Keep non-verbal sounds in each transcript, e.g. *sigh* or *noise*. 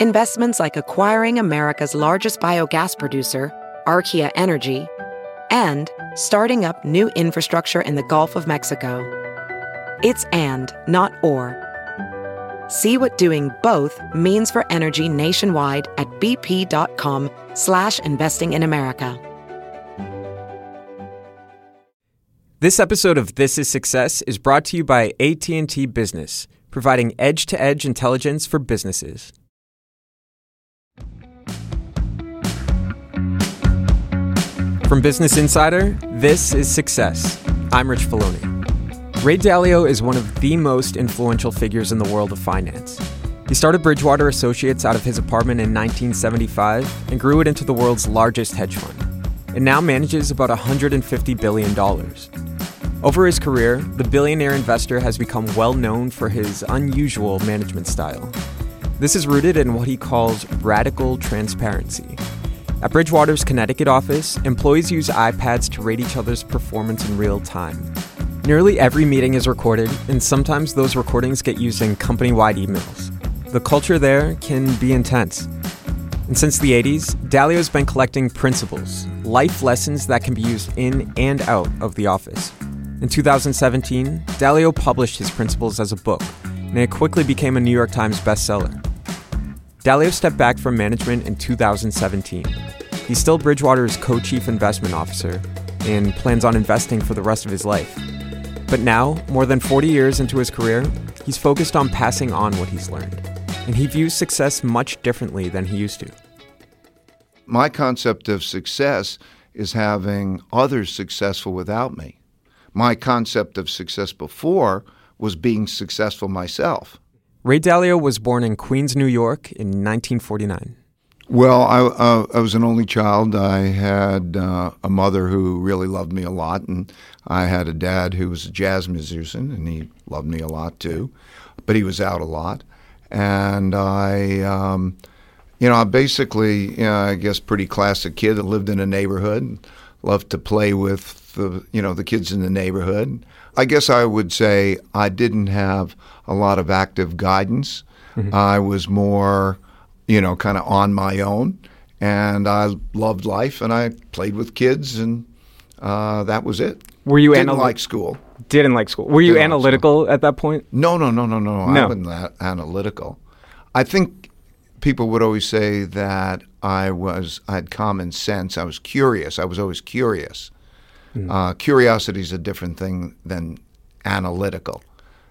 Investments like acquiring America's largest biogas producer, Archaea Energy, and starting up new infrastructure in the Gulf of Mexico. It's and, not or. See what doing both means for energy nationwide at bp.com slash investing in America. This episode of This is Success is brought to you by AT&T Business, providing edge-to-edge intelligence for businesses. From Business Insider, this is Success. I'm Rich Feloni. Ray Dalio is one of the most influential figures in the world of finance. He started Bridgewater Associates out of his apartment in 1975 and grew it into the world's largest hedge fund. It now manages about $150 billion. Over his career, the billionaire investor has become well known for his unusual management style. This is rooted in what he calls radical transparency. At Bridgewater's Connecticut office, employees use iPads to rate each other's performance in real time. Nearly every meeting is recorded, and sometimes those recordings get used in company wide emails. The culture there can be intense. And since the 80s, Dalio's been collecting principles, life lessons that can be used in and out of the office. In 2017, Dalio published his principles as a book, and it quickly became a New York Times bestseller. Dalio stepped back from management in 2017. He's still Bridgewater's co chief investment officer and plans on investing for the rest of his life. But now, more than 40 years into his career, he's focused on passing on what he's learned. And he views success much differently than he used to. My concept of success is having others successful without me. My concept of success before was being successful myself. Ray Dalio was born in Queens, New York in 1949. Well, I, uh, I was an only child. I had uh, a mother who really loved me a lot, and I had a dad who was a jazz musician, and he loved me a lot too, but he was out a lot. And I, um, you know, I'm basically, you know, I guess, pretty classic kid that lived in a neighborhood, loved to play with the, you know, the kids in the neighborhood. I guess I would say I didn't have a lot of active guidance. Mm-hmm. I was more, you know, kind of on my own, and I loved life, and I played with kids, and uh, that was it. Were you didn't analy- like school? Didn't like school. Were you Didn't like analytical at that point? No, no, no, no, no. No. I wasn't that analytical. I think people would always say that I was I had common sense. I was curious. I was always curious. Uh, curiosity is a different thing than analytical.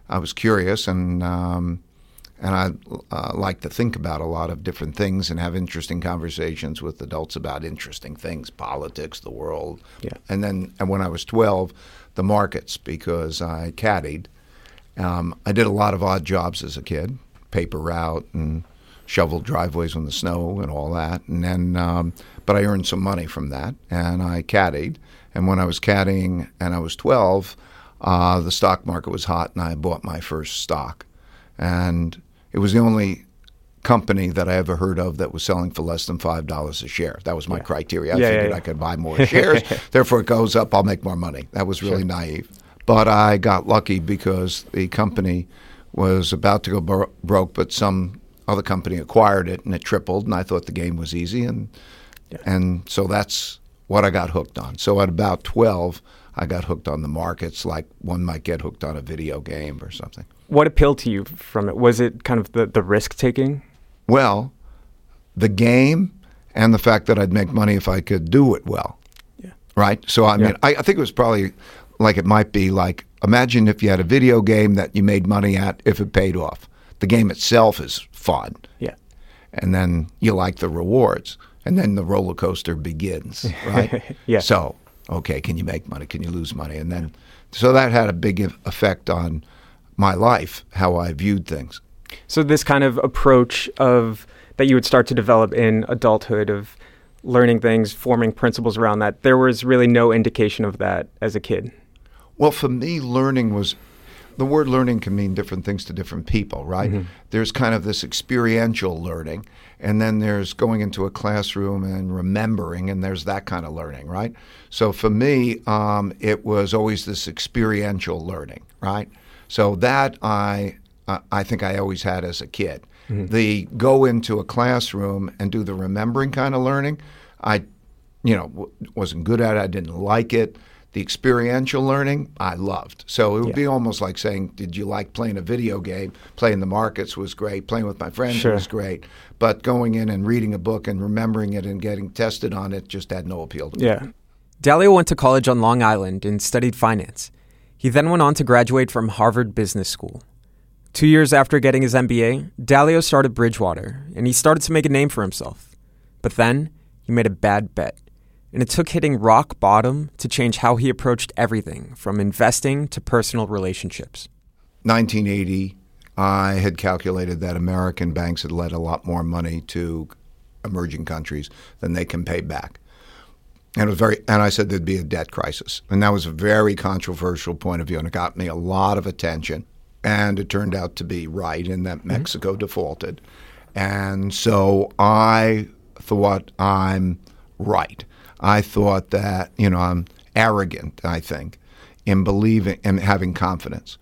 I was curious, and um, and I uh, like to think about a lot of different things and have interesting conversations with adults about interesting things, politics, the world. Yeah. And then, and when I was twelve, the markets because I caddied. Um, I did a lot of odd jobs as a kid, paper route and shoveled driveways in the snow and all that. And then, um, but I earned some money from that, and I caddied. And when I was caddying and I was 12, uh, the stock market was hot, and I bought my first stock. And it was the only company that I ever heard of that was selling for less than five dollars a share. That was my criteria. I Yeah, yeah, figured yeah. I could buy more *laughs* shares. *laughs* Therefore, it goes up. I'll make more money. That was really naive. But I got lucky because the company was about to go bro- broke, but some other company acquired it and it tripled, and I thought the game was easy, and and so that's what I got hooked on. So at about twelve, I got hooked on the markets, like one might get hooked on a video game or something. What appealed to you from it? Was it kind of the, the risk taking? Well, the game and the fact that I'd make money if I could do it well. Yeah. Right? So, I mean, Yeah. I, I think it was probably like it might be like imagine if you had a video game that you made money at if it paid off. The game itself is fun, Yeah. and then you like the rewards, and then the roller coaster begins, *laughs* right? Yeah. So Okay, can you make money? Can you lose money? And then, so that had a big effect on my life, how I viewed things. So this kind of approach of that you would start to develop in adulthood of learning things, forming principles around that, there was really no indication of that as a kid. Well, for me, learning was the word learning can mean different things to different people, right? Mm-hmm. There's kind of this experiential learning, and then there's going into a classroom and remembering, and there's that kind of learning, right? So for me, um, it was always this experiential learning, right? So that I uh, I think I always had as a kid. The go into a classroom and do the remembering kind of learning, I you know, w- wasn't good at it. I didn't like it. The experiential learning, I loved. So it would Yeah. be almost like saying, "Did you like playing a video game? Playing the markets was great. Playing with my friends Sure. was great. But going in and reading a book and remembering it and getting tested on it just had no appeal to me." Yeah. Dalio went to college on Long Island and studied finance. He then went on to graduate from Harvard Business School. Two years after getting his MBA, Dalio started Bridgewater, and he started to make a name for himself. But then he made a bad bet, and it took hitting rock bottom to change how he approached everything from investing to personal relationships. 1980, I had calculated that American banks had lent a lot more money to emerging countries than they can pay back. And it was very, and I said there'd be a debt crisis, and that was a very controversial point of view, and it got me a lot of attention. And it turned out to be right in that mm-hmm. Mexico defaulted, and so I thought I'm right. I thought that you know I'm arrogant. I think in believing and having confidence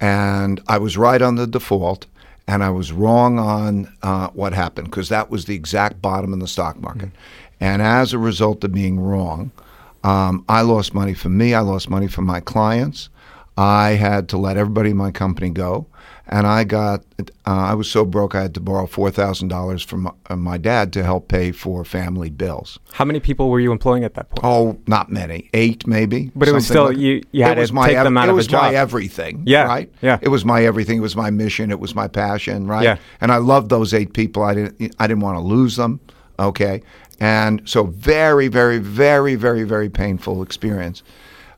and I was right on the default, and I was wrong on uh, what happened because that was the exact bottom in the stock market. And as a result of being wrong, um, I lost money for me. I lost money for my clients. I had to let everybody in my company go, and I got. Uh, I was so broke I had to borrow four thousand dollars from my, uh, my dad to help pay for family bills. How many people were you employing at that point? Oh, not many, eight maybe. But it was still- you- you had it was to my take them out it of a was my everything. Yeah, right. yeah. it was my everything. It was my mission. It was my passion. Right. Yeah. and I loved those eight people. I didn't. I didn't want to lose them. Okay, and so very, very, very, very, very painful experience.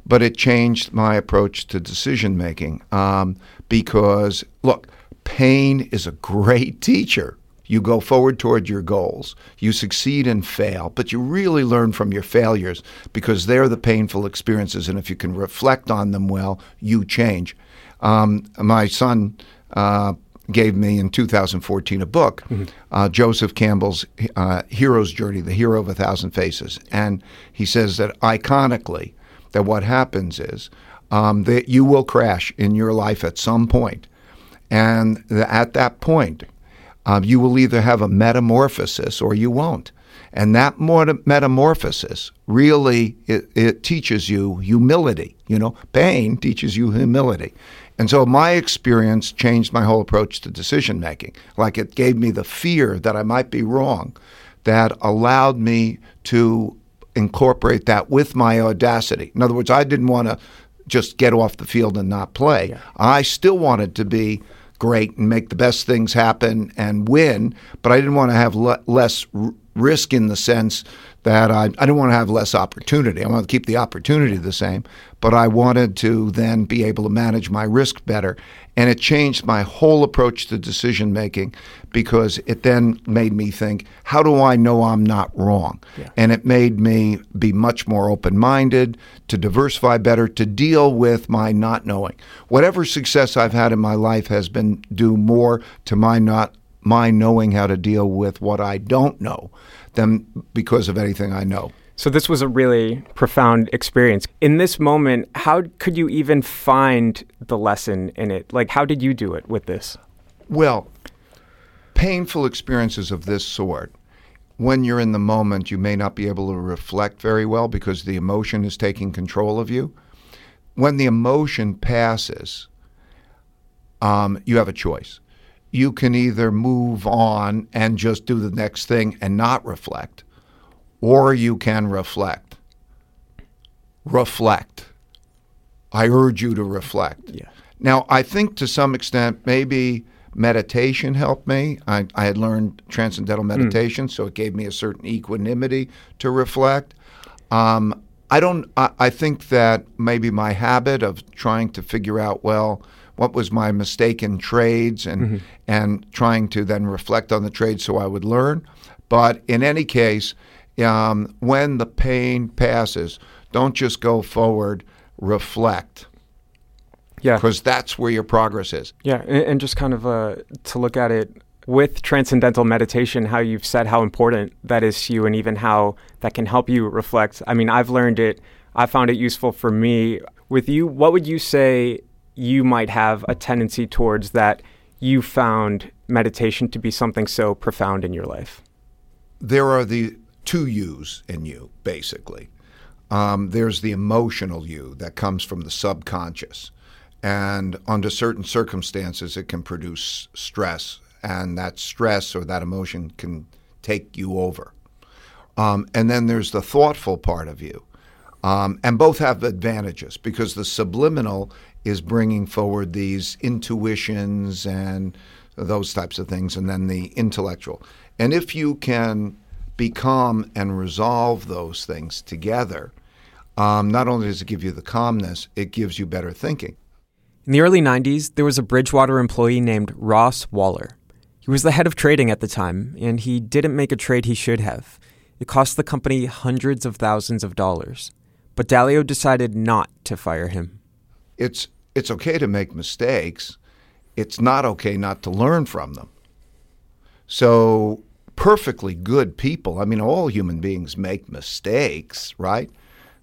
But it changed my approach to decision making um, because look, pain is a great teacher. You go forward toward your goals. You succeed and fail, but you really learn from your failures because they're the painful experiences. And if you can reflect on them well, you change. Um, my son uh, gave me in 2014 a book, uh, Joseph Campbell's uh, Hero's Journey, The Hero of a Thousand Faces. And he says that iconically, that what happens is um, that you will crash in your life at some point. And at that point, um, you will either have a metamorphosis or you won't. And that metamorphosis really it, it teaches you humility. You know, pain teaches you humility. And so my experience changed my whole approach to decision making. Like it gave me the fear that I might be wrong, that allowed me to incorporate that with my audacity. In other words, I didn't want to just get off the field and not play. I still wanted to be great and make the best things happen and win, but I didn't want to have le- less r- risk in the sense that I, I didn't want to have less opportunity. I wanted to keep the opportunity the same, but I wanted to then be able to manage my risk better. And it changed my whole approach to decision making because it then made me think, how do I know I'm not wrong? And it made me be much more open minded, to diversify better, to deal with my not knowing. Whatever success I've had in my life has been due more to my not my knowing how to deal with what I don't know than because of anything I know. So this was a really profound experience. In this moment, how could you even find the lesson in it? Like how did you do it with this? Well, painful experiences of this sort, when you're in the moment, you may not be able to reflect very well because the emotion is taking control of you. When the emotion passes, um, you have a choice. You can either move on and just do the next thing and not reflect, or you can reflect. Reflect. I urge you to reflect. Yeah. Now, I think to some extent, maybe meditation helped me. I, I had learned transcendental meditation, so it gave me a certain equanimity to reflect. Um, I don't. I, I think that maybe my habit of trying to figure out well what was my mistake in trades and mm-hmm. and trying to then reflect on the trade so I would learn. But in any case, um, when the pain passes, don't just go forward. Reflect. Yeah, because that's where your progress is. Yeah, and, and just kind of uh, to look at it with transcendental meditation, how you've said how important that is to you, and even how that can help you reflect. I mean, I've learned it. I found it useful for me. With you, what would you say you might have a tendency towards that you found meditation to be something so profound in your life? There are the two yous in you, basically. Um, there's the emotional you that comes from the subconscious. And under certain circumstances, it can produce stress and that stress or that emotion can take you over. Um, and then there's the thoughtful part of you. Um, and both have advantages because the subliminal is bringing forward these intuitions and those types of things, and then the intellectual. And if you can become and resolve those things together, um, not only does it give you the calmness, it gives you better thinking. In the early 90s, there was a Bridgewater employee named Ross Waller. He was the head of trading at the time, and he didn't make a trade he should have. It cost the company hundreds of thousands of dollars. But Dalio decided not to fire him. It's, it's okay to make mistakes. It's not okay not to learn from them. So, perfectly good people, I mean, all human beings make mistakes, right?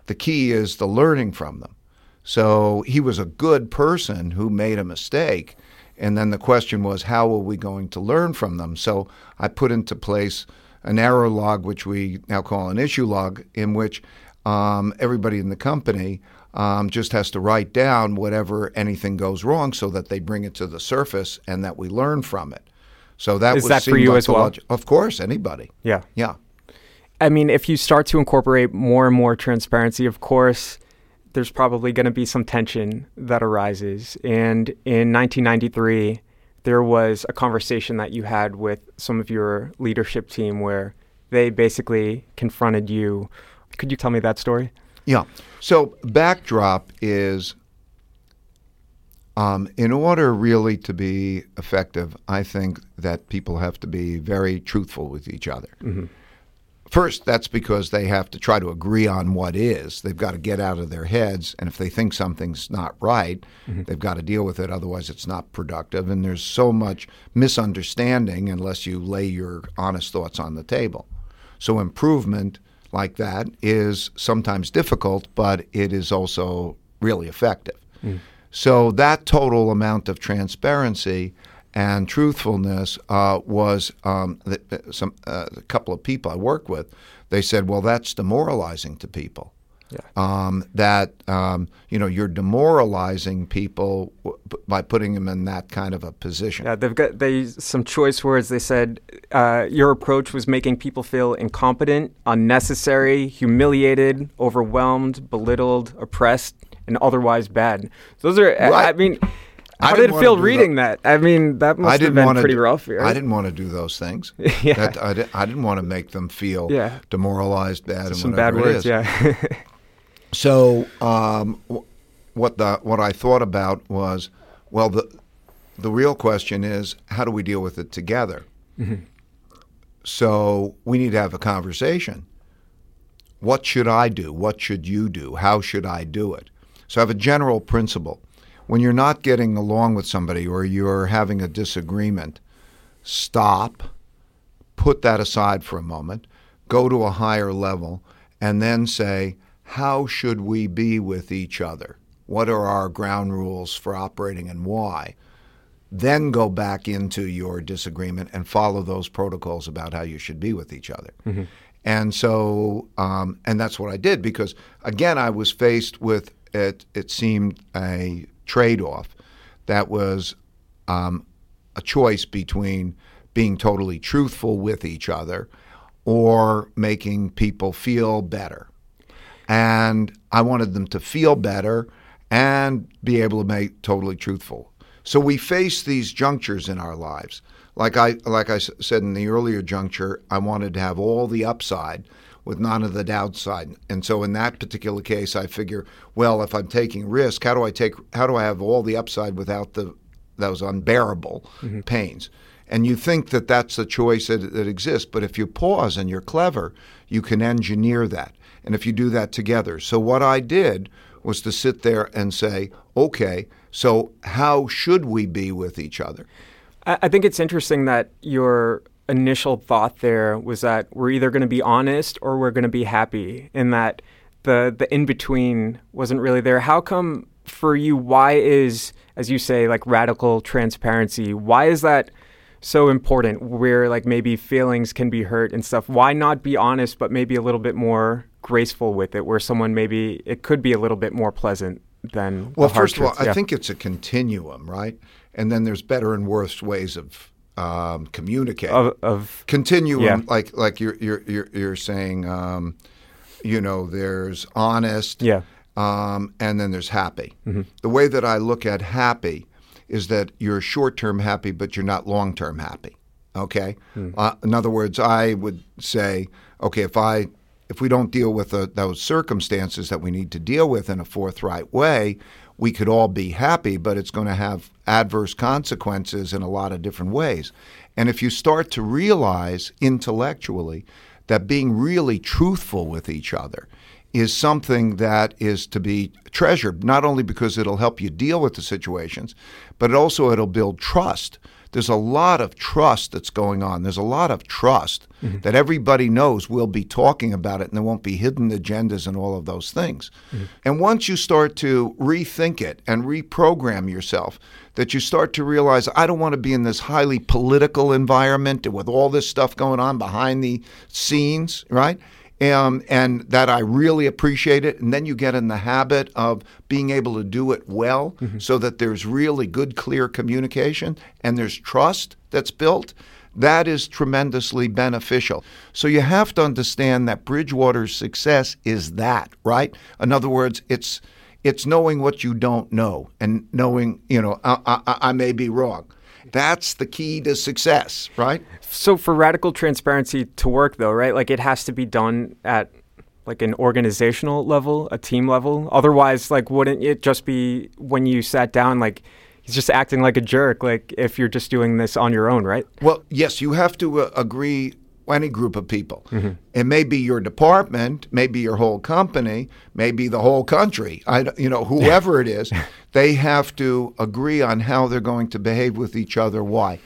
The key is the learning from them. So, he was a good person who made a mistake and then the question was, how are we going to learn from them? So I put into place an error log, which we now call an issue log, in which um, everybody in the company um, just has to write down whatever anything goes wrong so that they bring it to the surface and that we learn from it. So that is that for you like as well? Log- of course, anybody. Yeah, yeah. I mean, if you start to incorporate more and more transparency, of course, there's probably going to be some tension that arises. And in 1993, there was a conversation that you had with some of your leadership team where they basically confronted you. Could you tell me that story? Yeah. So, backdrop is um, in order really to be effective, I think that people have to be very truthful with each other. Mm-hmm. First, that's because they have to try to agree on what is. They've got to get out of their heads, and if they think something's not right, mm-hmm. they've got to deal with it. Otherwise, it's not productive. And there's so much misunderstanding unless you lay your honest thoughts on the table. So, improvement like that is sometimes difficult, but it is also really effective. Mm. So, that total amount of transparency and truthfulness uh, was um, the, some uh, a couple of people I work with. They said, "Well, that's demoralizing to people. Yeah. Um, that um, you know you're demoralizing people w- by putting them in that kind of a position." Yeah, they've got they some choice words. They said uh, your approach was making people feel incompetent, unnecessary, humiliated, overwhelmed, belittled, oppressed, and otherwise bad. Those are, right. I, I mean how did it feel reading that. that. I mean, that must have been pretty do, rough. Right? I didn't want to do those things. *laughs* yeah. That, I, did, I didn't want to make them feel yeah. demoralized, bad, and some bad words. Yeah. *laughs* so, um, what the what I thought about was, well, the the real question is, how do we deal with it together? Mm-hmm. So we need to have a conversation. What should I do? What should you do? How should I do it? So I have a general principle when you're not getting along with somebody or you're having a disagreement, stop, put that aside for a moment, go to a higher level, and then say, how should we be with each other? What are our ground rules for operating and why? Then go back into your disagreement and follow those protocols about how you should be with each other. Mm-hmm. And so, um, and that's what I did because, again, I was faced with it, it seemed a trade off that was um, a choice between being totally truthful with each other or making people feel better. And I wanted them to feel better and be able to make totally truthful. So we face these junctures in our lives. Like I like I said in the earlier juncture, I wanted to have all the upside with none of the downside. And so in that particular case, I figure, well, if I'm taking risk, how do I take how do I have all the upside without the those unbearable mm-hmm. pains? And you think that that's the choice that, that exists, but if you pause and you're clever, you can engineer that. And if you do that together. So what I did was to sit there and say, okay, so how should we be with each other? I think it's interesting that your initial thought there was that we're either going to be honest or we're going to be happy, and that the the in between wasn't really there. How come for you? Why is, as you say, like radical transparency? Why is that? So important where like maybe feelings can be hurt and stuff why not be honest but maybe a little bit more graceful with it where someone maybe it could be a little bit more pleasant than well first of all yeah. i think it's a continuum right and then there's better and worse ways of um, communicating of, of continuum yeah. like like you're you're you're, you're saying um, you know there's honest yeah um, and then there's happy mm-hmm. the way that i look at happy is that you're short term happy, but you're not long term happy. Okay. Hmm. Uh, in other words, I would say, okay, if I if we don't deal with the, those circumstances that we need to deal with in a forthright way, we could all be happy, but it's going to have adverse consequences in a lot of different ways. And if you start to realize intellectually that being really truthful with each other is something that is to be treasured, not only because it'll help you deal with the situations, but also it'll build trust. There's a lot of trust that's going on. There's a lot of trust mm-hmm. that everybody knows we'll be talking about it and there won't be hidden agendas and all of those things. Mm-hmm. And once you start to rethink it and reprogram yourself, that you start to realize I don't want to be in this highly political environment with all this stuff going on behind the scenes, right? Um, and that I really appreciate it. And then you get in the habit of being able to do it well mm-hmm. so that there's really good, clear communication and there's trust that's built. That is tremendously beneficial. So you have to understand that Bridgewater's success is that, right? In other words, it's it's knowing what you don't know and knowing, you know, I, I, I may be wrong. That's the key to success, right? So for radical transparency to work though, right? Like it has to be done at like an organizational level, a team level. Otherwise, like wouldn't it just be when you sat down like he's just acting like a jerk like if you're just doing this on your own, right? Well, yes, you have to uh, agree any group of people. Mm-hmm. It may be your department, maybe your whole company, maybe the whole country. I, you know, whoever it is, *laughs* they have to agree on how they're going to behave with each other. Why?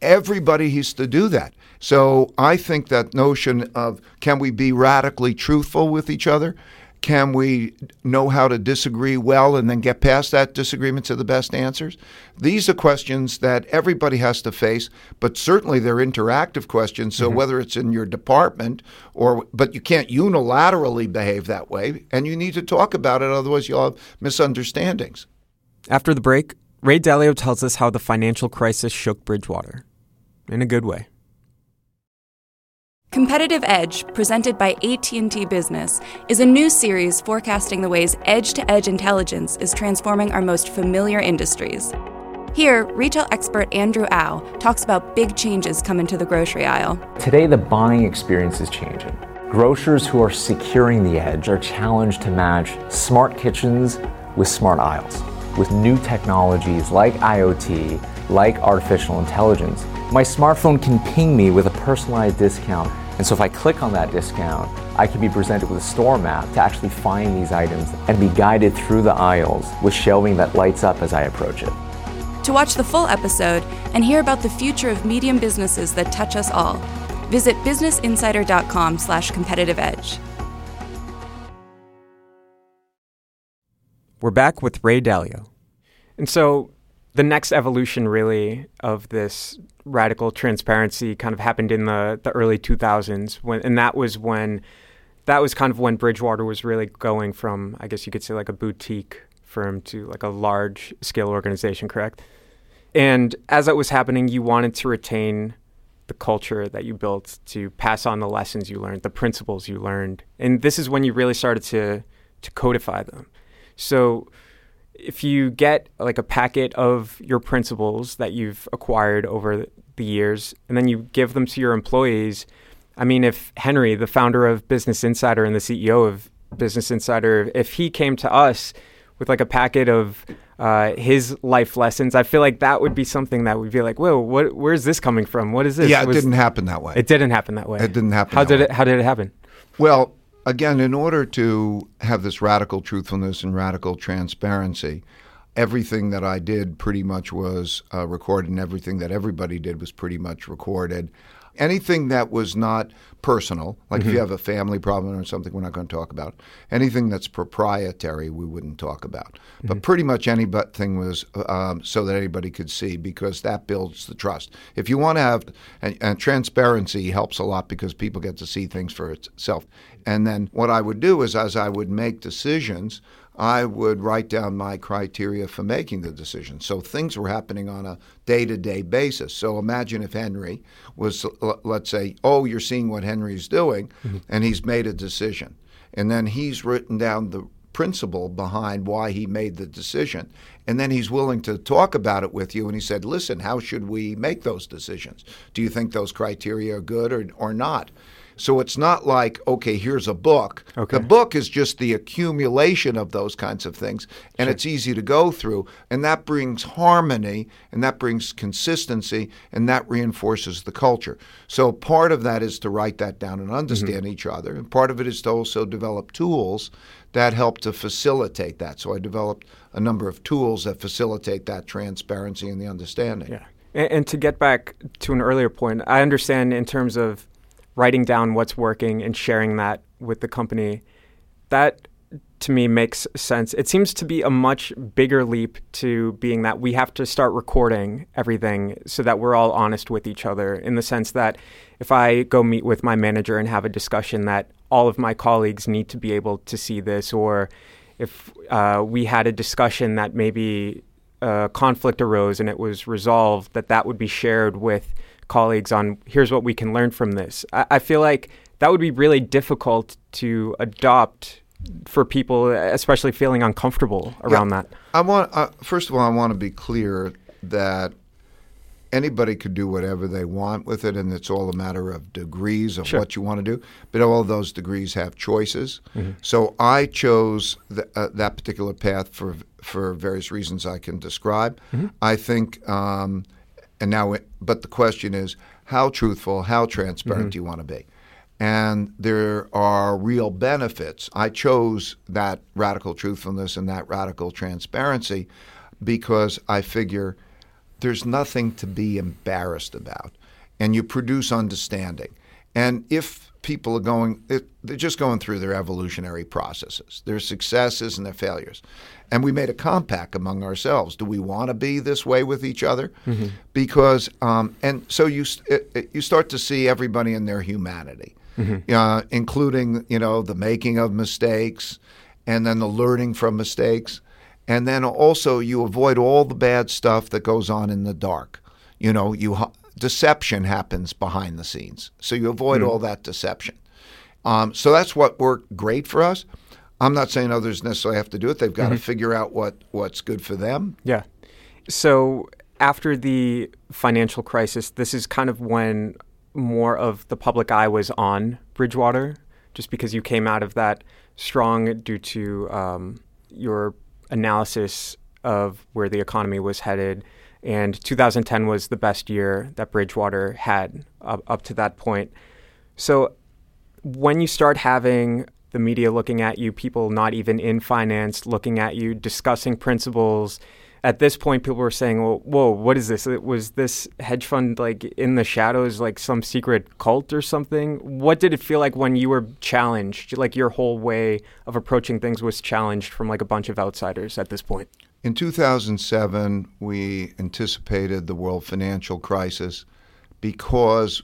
Everybody has to do that. So I think that notion of can we be radically truthful with each other? Can we know how to disagree well and then get past that disagreement to the best answers? These are questions that everybody has to face, but certainly they're interactive questions. So mm-hmm. whether it's in your department or, but you can't unilaterally behave that way, and you need to talk about it, otherwise you'll have misunderstandings. After the break, Ray Dalio tells us how the financial crisis shook Bridgewater in a good way. Competitive Edge, presented by AT&T Business, is a new series forecasting the ways edge-to-edge intelligence is transforming our most familiar industries. Here, retail expert Andrew Au talks about big changes coming to the grocery aisle. Today, the buying experience is changing. Grocers who are securing the edge are challenged to match smart kitchens with smart aisles. With new technologies like IoT, like artificial intelligence, my smartphone can ping me with a personalized discount. And so if I click on that discount, I can be presented with a store map to actually find these items and be guided through the aisles with shelving that lights up as I approach it. To watch the full episode and hear about the future of medium businesses that touch us all, visit businessinsider.com slash competitive edge. We're back with Ray Dalio. And so the next evolution really of this radical transparency kind of happened in the, the early 2000s when and that was when that was kind of when Bridgewater was really going from I guess you could say like a boutique firm to like a large scale organization correct? And as that was happening you wanted to retain the culture that you built to pass on the lessons you learned the principles you learned. And this is when you really started to to codify them. So if you get like a packet of your principles that you've acquired over the years and then you give them to your employees I mean, if Henry, the founder of Business Insider and the CEO of Business Insider, if he came to us with like a packet of uh, his life lessons, I feel like that would be something that would be like, whoa, what, where's this coming from? What is this? Yeah, it Was- didn't happen that way. It didn't happen that way. It didn't happen How did way. it? How did it happen? Well, again, in order to have this radical truthfulness and radical transparency, everything that I did pretty much was uh, recorded, and everything that everybody did was pretty much recorded. Anything that was not personal, like if you have a family problem or something, we're not going to talk about. Anything that's proprietary, we wouldn't talk about. But pretty much anything was um, so that anybody could see because that builds the trust. If you want to have, and, and transparency helps a lot because people get to see things for itself. And then what I would do is, as I would make decisions, I would write down my criteria for making the decision. So things were happening on a day to day basis. So imagine if Henry was, let's say, oh, you're seeing what Henry's doing, mm-hmm. and he's made a decision. And then he's written down the principle behind why he made the decision. And then he's willing to talk about it with you. And he said, listen, how should we make those decisions? Do you think those criteria are good or, or not? So it's not like, okay, here's a book. Okay. The book is just the accumulation of those kinds of things, and it's easy to go through. And that brings harmony, and that brings consistency, and that reinforces the culture. So part of that is to write that down and mm-hmm. understand each other, and part of it is to also develop tools that help to facilitate that. So I developed a number of tools that facilitate that transparency and the understanding. Yeah. And, and to get back to an earlier point, I understand in terms of writing down what's working and sharing that with the company. That to me makes sense. It seems to be a much bigger leap to being that we have to start recording everything so that we're all honest with each other in the sense that if I go meet with my manager and have a discussion that all of my colleagues need to be able to see this or if uh, we had a discussion that maybe a conflict arose and it was resolved, that that would be shared with colleagues on here's what we can learn from this. I, I feel like that would be really difficult to adopt for people, especially feeling uncomfortable around Yeah. that. I want uh, first of all, I want to be clear that anybody could do whatever they want with it, and it's all a matter of degrees of Sure. what you want to do. But all of those degrees have choices. So I chose th- uh, that particular path for for various reasons I can describe. I think, um, and now, it, but the question is, how truthful, how transparent mm-hmm. do you want to be? and there are real benefits. I chose that radical truthfulness and that radical transparency because I figure there's nothing to be embarrassed about, and you produce understanding. And if people are going, they're just going through their evolutionary processes, their successes and their failures. And we made a compact among ourselves. Do we want to be this way with each other? Because, um, and so you it, it- you start to see everybody in their humanity, uh, including you know the making of mistakes, and then the learning from mistakes, and then also you avoid all the bad stuff that goes on in the dark. You know, you deception happens behind the scenes, so you avoid all that deception. Um, so that's what worked great for us. I'm not saying others necessarily have to do it. They've got to figure out what, what's good for them. Yeah. So after the financial crisis, this is kind of when more of the public eye was on Bridgewater, just because you came out of that strong due to um, your analysis of where the economy was headed. And 2010 was the best year that Bridgewater had up, up to that point. So when you start having the media looking at you, people not even in finance looking at you, discussing principles, at this point, people were saying, well, whoa, what is this? Was this hedge fund like in the shadows, like some secret cult or something? What did it feel like when you were challenged? Like your whole way of approaching things was challenged from like a bunch of outsiders at this point? In 2007, we anticipated the world financial crisis because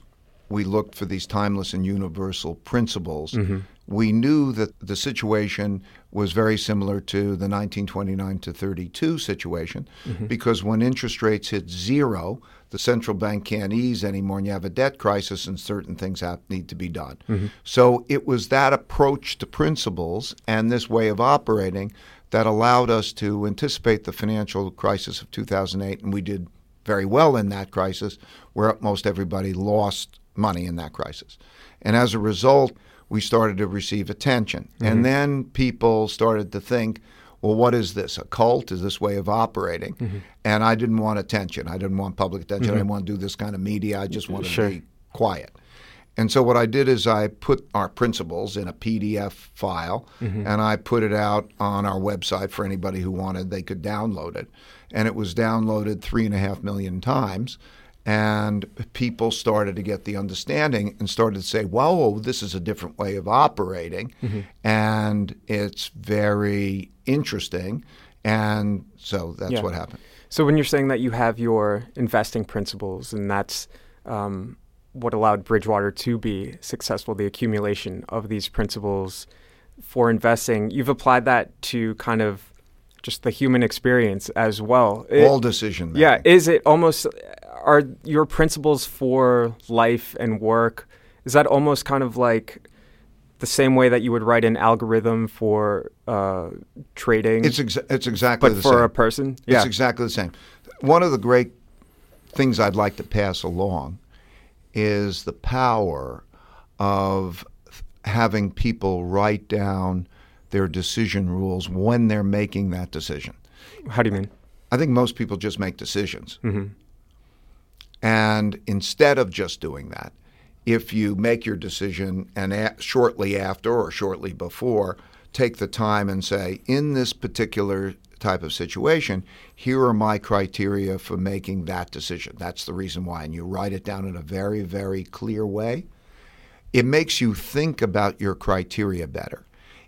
we looked for these timeless and universal principles. Mm-hmm. We knew that the situation was very similar to the 1929 to 32 situation mm-hmm. because when interest rates hit zero, the central bank can't ease anymore, and you have a debt crisis, and certain things have, need to be done. Mm-hmm. So it was that approach to principles and this way of operating that allowed us to anticipate the financial crisis of 2008, and we did very well in that crisis, where most everybody lost money in that crisis. And as a result, we started to receive attention. Mm-hmm. And then people started to think, well, what is this? A cult? Is this way of operating? Mm-hmm. And I didn't want attention. I didn't want public attention. I didn't want to do this kind of media. I just wanted Sure. to be quiet. And so what I did is I put our principles in a PDF file Mm-hmm. and I put it out on our website for anybody who wanted. They could download it. And it was downloaded three and a half million times. And people started to get the understanding and started to say, whoa, this is a different way of operating. Mm-hmm. And it's very interesting. And so that's Yeah. what happened. So when you're saying that you have your investing principles, and that's um, what allowed Bridgewater to be successful, the accumulation of these principles for investing, you've applied that to kind of just the human experience as well. It- All decision making. yeah, is it almost are your principles for life and work? Is that almost kind of like the same way that you would write an algorithm for uh, trading, It's, exa- it's exactly but the for same. a person? Yeah. It's exactly the same. One of the great things I'd like to pass along is the power of having people write down their decision rules when they're making that decision. How do you mean? I think most people just make decisions. Mm-hmm. And instead of just doing that, if you make your decision and a- shortly after or shortly before, take the time and say, in this particular type of situation, here are my criteria for making that decision. That's the reason why. And you write it down in a very, very clear way. It makes you think about your criteria better.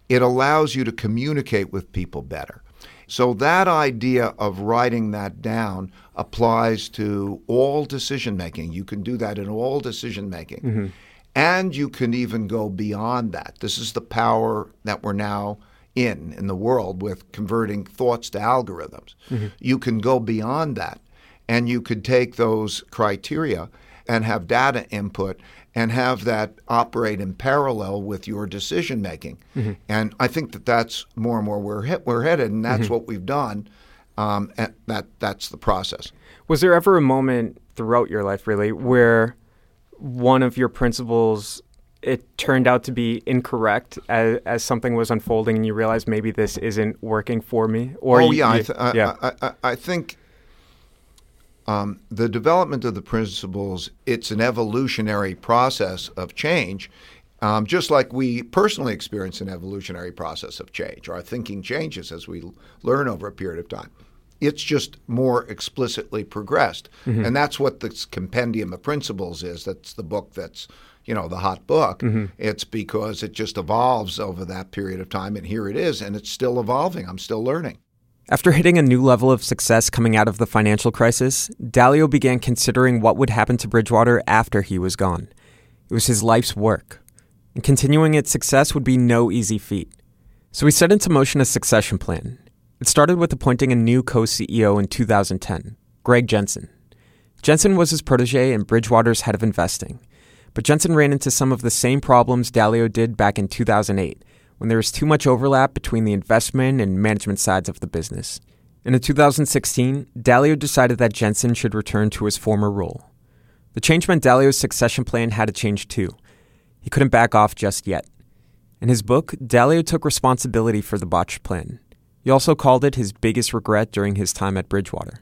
It allows you to communicate with people better. So, that idea of writing that down applies to all decision making. You can do that in all decision making. Mm-hmm. And you can even go beyond that. This is the power that we're now in in the world with converting thoughts to algorithms. Mm-hmm. You can go beyond that and you could take those criteria and have data input and have that operate in parallel with your decision making. Mm-hmm. And I think that that's more and more where we're, we're headed, and that's mm-hmm. what we've done. Um, and that that's the process. Was there ever a moment throughout your life, really, where one of your principles it turned out to be incorrect as, as something was unfolding, and you realized maybe this isn't working for me? Or oh you- yeah, I, th- I, yeah, I, I, I think um, the development of the principles it's an evolutionary process of change, um, just like we personally experience an evolutionary process of change. Our thinking changes as we learn over a period of time. It's just more explicitly progressed, and that's what this compendium of principles is. That's the book that's you know the hot book. Mm-hmm. It's because it just evolves over that period of time, and here it is, and it's still evolving. I'm still learning. After hitting a new level of success coming out of the financial crisis, Dalio began considering what would happen to Bridgewater after he was gone. It was his life's work, and continuing its success would be no easy feat. So he set into motion a succession plan. It started with appointing a new co CEO in 2010, Greg Jensen. Jensen was his protege and Bridgewater's head of investing. But Jensen ran into some of the same problems Dalio did back in 2008 when there was too much overlap between the investment and management sides of the business. And in 2016, Dalio decided that Jensen should return to his former role. The change meant Dalio's succession plan had to change too. He couldn't back off just yet. In his book, Dalio took responsibility for the botched plan. He also called it his biggest regret during his time at Bridgewater.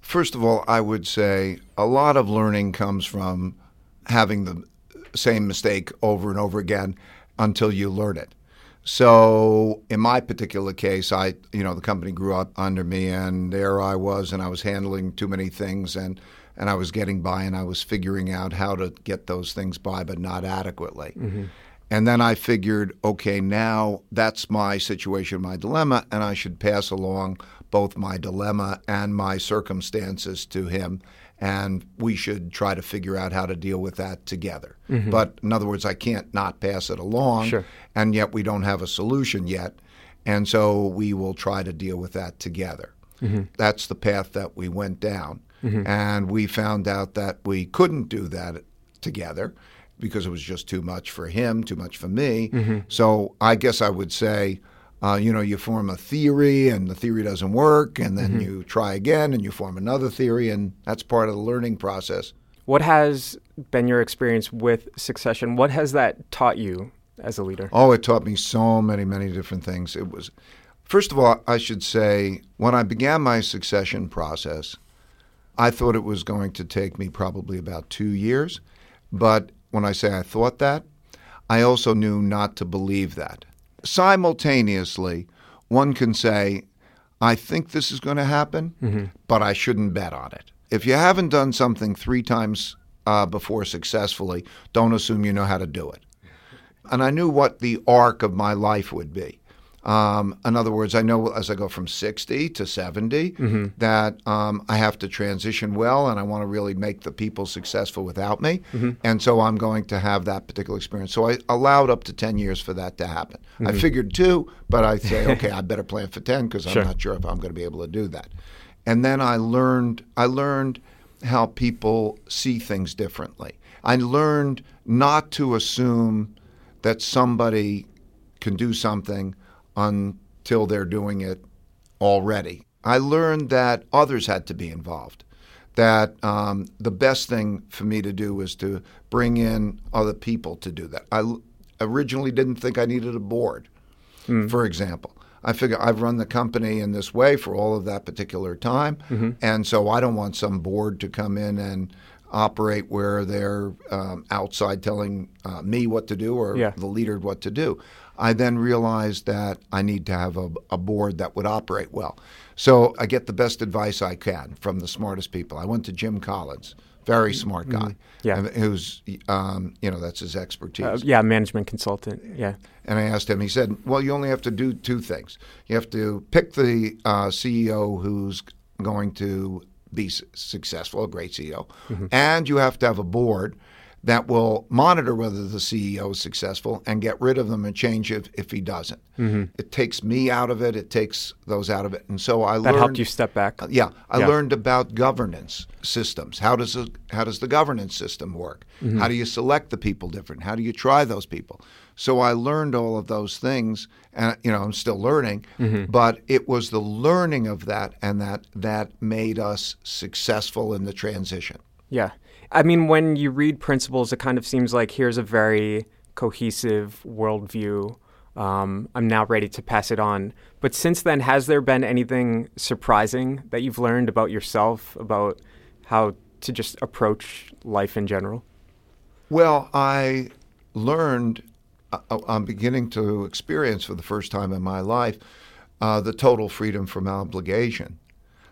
First of all, I would say a lot of learning comes from having the same mistake over and over again until you learn it. So, in my particular case, I, you know, the company grew up under me, and there I was, and I was handling too many things, and and I was getting by, and I was figuring out how to get those things by, but not adequately. Mm-hmm. And then I figured, okay, now that's my situation, my dilemma, and I should pass along both my dilemma and my circumstances to him. And we should try to figure out how to deal with that together. Mm-hmm. But in other words, I can't not pass it along, Sure. and yet we don't have a solution yet. And so we will try to deal with that together. Mm-hmm. That's the path that we went down. Mm-hmm. And we found out that we couldn't do that together because it was just too much for him, too much for me. So I guess I would say, uh, you know, you form a theory and the theory doesn't work, and then you try again and you form another theory, and that's part of the learning process. What has been your experience with succession? What has that taught you as a leader? Oh, it taught me so many, many different things. It was, first of all, I should say, when I began my succession process, I thought it was going to take me probably about two years. But when I say I thought that, I also knew not to believe that. Simultaneously, one can say, I think this is going to happen, mm-hmm. but I shouldn't bet on it. If you haven't done something three times uh, before successfully, don't assume you know how to do it. And I knew what the arc of my life would be. Um, in other words, I know as I go from 60 to 70 mm-hmm. that um, I have to transition well and I want to really make the people successful without me. Mm-hmm. And so I'm going to have that particular experience. So I allowed up to 10 years for that to happen. Mm-hmm. I figured two, but I say, *laughs* okay, I better plan for 10 because I'm not sure if I'm going to be able to do that. And then I learned, I learned how people see things differently. I learned not to assume that somebody can do something until they're doing it already. I learned that others had to be involved. That um, the best thing for me to do was to bring in other people to do that. I originally didn't think I needed a board, mm. for example. I figure I've run the company in this way for all of that particular time, mm-hmm. and so I don't want some board to come in and operate where they're um, outside telling uh, me what to do or yeah. the leader what to do. I then realized that I need to have a, a, board that would operate well. So I get the best advice I can from the smartest people. I went to Jim Collins, very smart guy. Mm-hmm. Yeah, who's um, you know that's his expertise. Uh, yeah, management consultant. Yeah. And I asked him. He said, "Well, you only have to do two things. You have to pick the uh, CEO who's going to be successful, a great CEO, mm-hmm. and you have to have a board." That will monitor whether the CEO is successful and get rid of them and change it if he doesn't. Mm-hmm. It takes me out of it. It takes those out of it. And so I that learned. That helped you step back. Uh, yeah, I yeah. learned about governance systems. How does a, how does the governance system work? Mm-hmm. How do you select the people different? How do you try those people? So I learned all of those things, and you know I'm still learning. Mm-hmm. But it was the learning of that and that that made us successful in the transition. Yeah. I mean, when you read Principles, it kind of seems like here's a very cohesive worldview. Um, I'm now ready to pass it on. But since then, has there been anything surprising that you've learned about yourself, about how to just approach life in general? Well, I learned, uh, uh I'm beginning to experience for the first time in my life uh, the total freedom from obligation,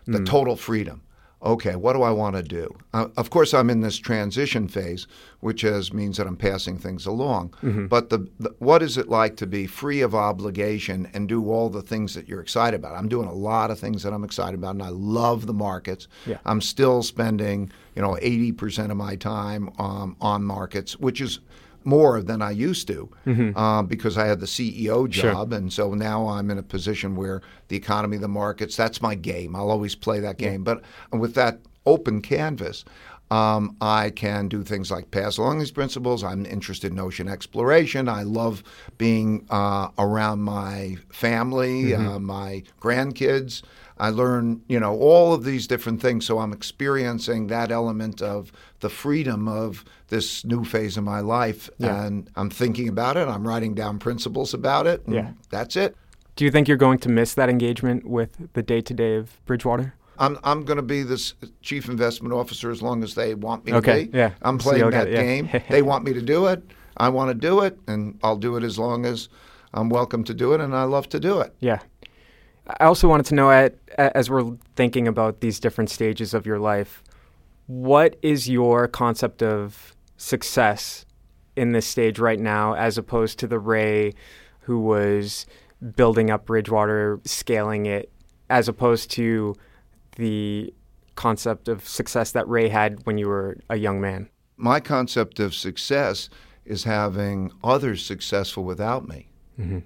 the mm. total freedom okay, what do I want to do? Uh, of course, I'm in this transition phase, which is, means that I'm passing things along. Mm-hmm. But the, the, what is it like to be free of obligation and do all the things that you're excited about? I'm doing a lot of things that I'm excited about, and I love the markets. Yeah. I'm still spending, you know, 80% of my time um, on markets, which is more than I used to mm-hmm. uh, because I had the CEO job. Sure. And so now I'm in a position where the economy, the markets, that's my game. I'll always play that game. Yeah. But with that open canvas, um, I can do things like pass along these principles. I'm interested in ocean exploration. I love being uh, around my family, mm-hmm. uh, my grandkids. I learn, you know, all of these different things. So I'm experiencing that element of the freedom of this new phase of my life. Yeah. And I'm thinking about it. I'm writing down principles about it. yeah. That's it. Do you think you're going to miss that engagement with the day to day of Bridgewater? I'm I'm going to be this chief investment officer as long as they want me okay, to be. Yeah. I'm playing so that it, yeah. game. *laughs* they want me to do it. I want to do it, and I'll do it as long as I'm welcome to do it, and I love to do it. Yeah. I also wanted to know, at, as we're thinking about these different stages of your life, what is your concept of success in this stage right now, as opposed to the Ray who was building up Bridgewater, scaling it, as opposed to the concept of success that Ray had when you were a young man? My concept of success is having others successful without me. Mm-hmm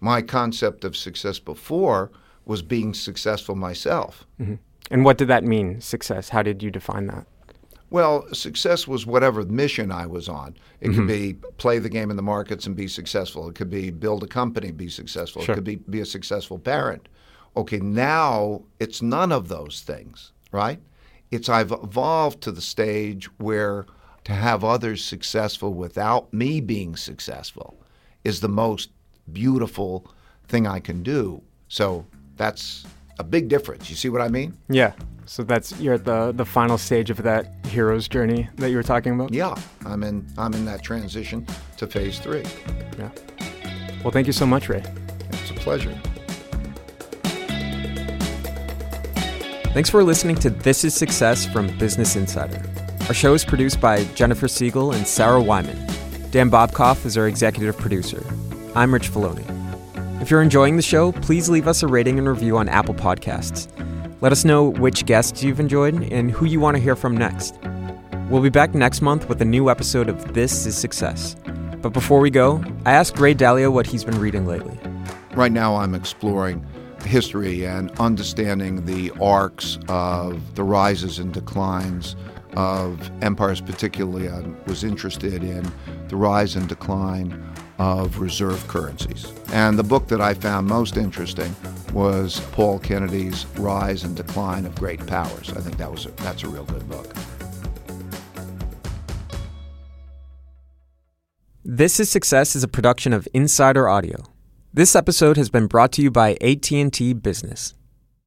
my concept of success before was being successful myself. Mm-hmm. And what did that mean, success? How did you define that? Well, success was whatever mission I was on. It mm-hmm. could be play the game in the markets and be successful. It could be build a company, be successful. Sure. It could be be a successful parent. Okay, now it's none of those things, right? it's I've evolved to the stage where to have others successful without me being successful is the most beautiful thing I can do. So that's a big difference. You see what I mean? Yeah. So that's you're at the the final stage of that hero's journey that you were talking about. Yeah, I'm in I'm in that transition to phase three. Yeah. Well, thank you so much, Ray. It's a pleasure. Thanks for listening to This is Success from Business Insider. Our show is produced by Jennifer Siegel and Sarah Wyman. Dan Bobkoff is our executive producer. I'm Rich Feloni. If you're enjoying the show, please leave us a rating and review on Apple Podcasts. Let us know which guests you've enjoyed and who you want to hear from next. We'll be back next month with a new episode of This is Success. But before we go, I asked Ray Dalio what he's been reading lately. Right now, I'm exploring history and understanding the arcs of the rises and declines of empires, particularly, I was interested in the rise and decline of reserve currencies. And the book that I found most interesting was Paul Kennedy's Rise and Decline of Great Powers. I think that was a, that's a real good book. This is Success is a production of Insider Audio. This episode has been brought to you by AT&T Business.